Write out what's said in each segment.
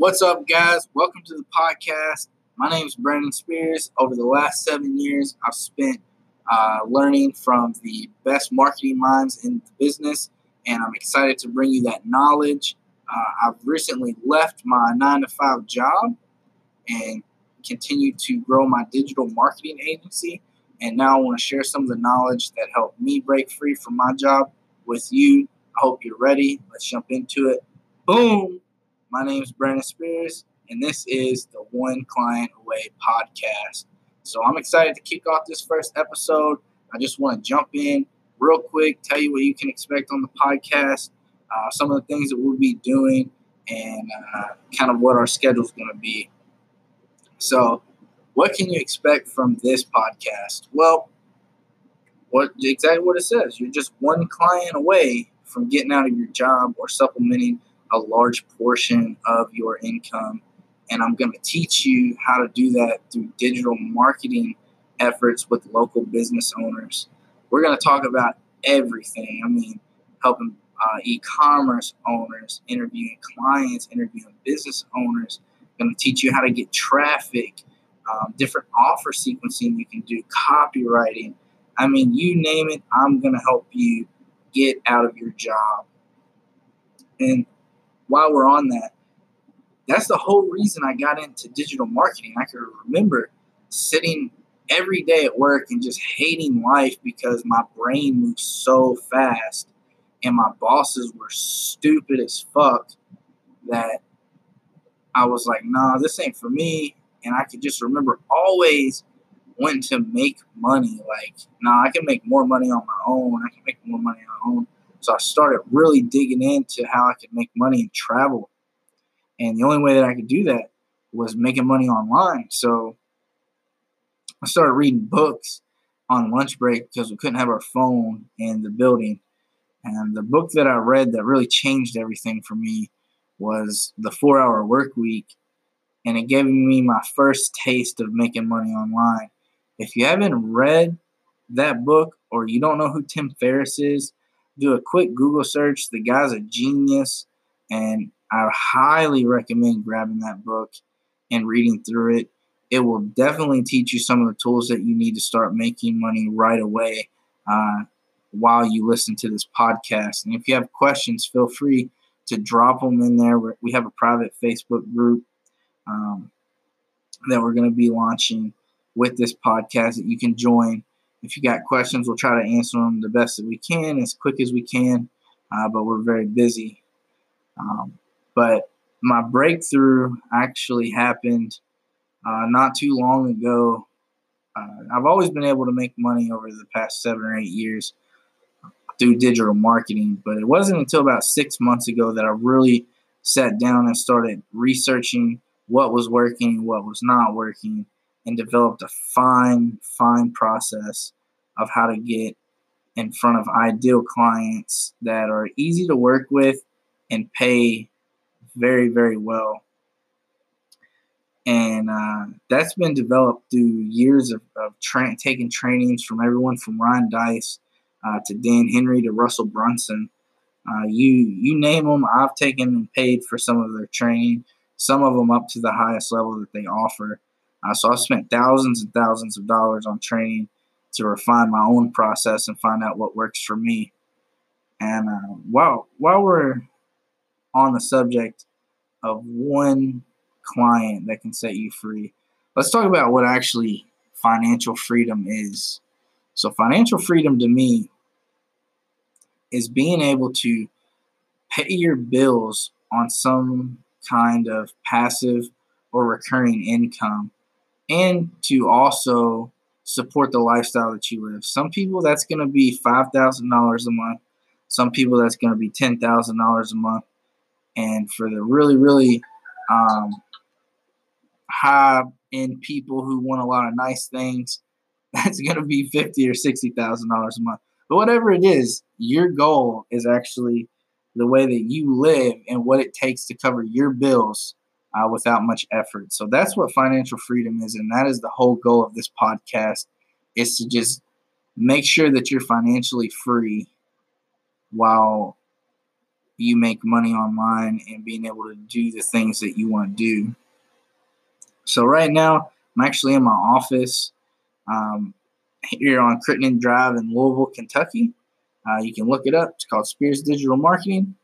What's up, guys? Welcome to the podcast. My name is Brandon Spears. Over the last seven years, I've spent uh, learning from the best marketing minds in the business, and I'm excited to bring you that knowledge. Uh, I've recently left my nine to five job and continue to grow my digital marketing agency. And now I want to share some of the knowledge that helped me break free from my job with you. I hope you're ready. Let's jump into it. Boom! My name is Brandon Spears, and this is the One Client Away podcast. So I'm excited to kick off this first episode. I just want to jump in real quick, tell you what you can expect on the podcast, uh, some of the things that we'll be doing, and uh, kind of what our schedule is going to be. So, what can you expect from this podcast? Well, what exactly what it says. You're just one client away from getting out of your job or supplementing a large portion of your income. And I'm going to teach you how to do that through digital marketing efforts with local business owners. We're going to talk about everything. I mean, helping uh, e-commerce owners, interviewing clients, interviewing business owners. Going to teach you how to get traffic, um, different offer sequencing you can do, copywriting. I mean, you name it, I'm going to help you get out of your job. And while we're on that, that's the whole reason I got into digital marketing. I can remember sitting every day at work and just hating life because my brain moves so fast and my bosses were stupid as fuck that I was like, nah, this ain't for me. And I could just remember always wanting to make money. Like, nah, I can make more money on my own. I can make more money on my own. So I started really digging into how I could make money and travel. And the only way that I could do that was making money online. So I started reading books on lunch break because we couldn't have our phone in the building. And the book that I read that really changed everything for me was The Four Hour Work Week. And it gave me my first taste of making money online. If you haven't read that book or you don't know who Tim Ferriss is, do a quick Google search. The guy's a genius. And I highly recommend grabbing that book and reading through it. It will definitely teach you some of the tools that you need to start making money right away uh, while you listen to this podcast. And if you have questions, feel free to drop them in there. We have a private Facebook group um, that we're going to be launching with this podcast that you can join. If you got questions, we'll try to answer them the best that we can, as quick as we can. Uh, but we're very busy. Um, but my breakthrough actually happened uh, not too long ago. Uh, I've always been able to make money over the past seven or eight years through digital marketing, but it wasn't until about six months ago that I really sat down and started researching what was working, what was not working, and developed a fine, fine process of how to get in front of ideal clients that are easy to work with and pay very, very well. And uh, that's been developed through years of, of tra- taking trainings from everyone from Ryan Deiss uh, to Dan Henry to Russell Brunson. Uh, you you name them, I've taken and paid for some of their training. Some of them up to the highest level that they offer. Uh, so I've spent thousands and thousands of dollars on training to refine my own process and find out what works for me. And uh, while while we're on the subject of one client that can set you free, let's talk about what actually financial freedom is. So, financial freedom to me is being able to pay your bills on some kind of passive or recurring income and to also support the lifestyle that you live. Some people that's going to be $5,000 a month. Some people that's going to be $10,000 a month. And for the really, really um, high end people who want a lot of nice things, that's going to be fifty or sixty thousand dollars a month. But whatever it is, your goal is actually the way that you live and what it takes to cover your bills uh, without much effort. So that's what financial freedom is, and that is the whole goal of this podcast: is to just make sure that you're financially free while you make money online and being able to do the things that you want to do. So right now, I'm actually in my office um, here on Crittenden Drive in Louisville, Kentucky. Uh, you can look it up. It's called Spears Digital Marketing,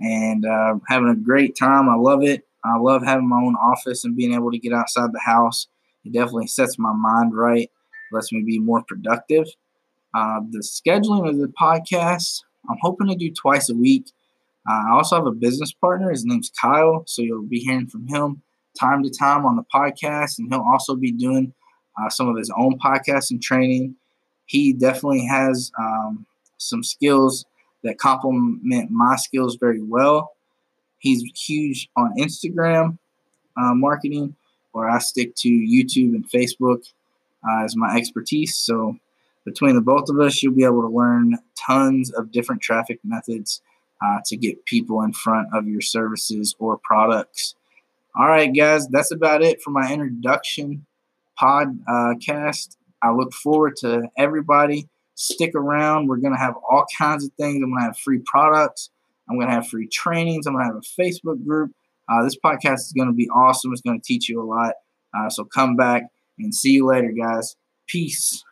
and uh, having a great time. I love it. I love having my own office and being able to get outside the house. It definitely sets my mind right, lets me be more productive. Uh, the scheduling of the podcast, I'm hoping to do twice a week. Uh, I also have a business partner. His name's Kyle, so you'll be hearing from him time to time on the podcast, and he'll also be doing uh, some of his own podcasts and training. He definitely has um, some skills that complement my skills very well. He's huge on Instagram uh, marketing, where I stick to YouTube and Facebook uh, as my expertise. So between the both of us, you'll be able to learn tons of different traffic methods uh, to get people in front of your services or products. All right, guys, that's about it for my introduction podcast. I look forward to everybody. Stick around. We're going to have all kinds of things. I'm going to have free products. I'm going to have free trainings. I'm going to have a Facebook group. Uh, this podcast is going to be awesome. It's going to teach you a lot. Uh, so come back and see you later, guys. Peace.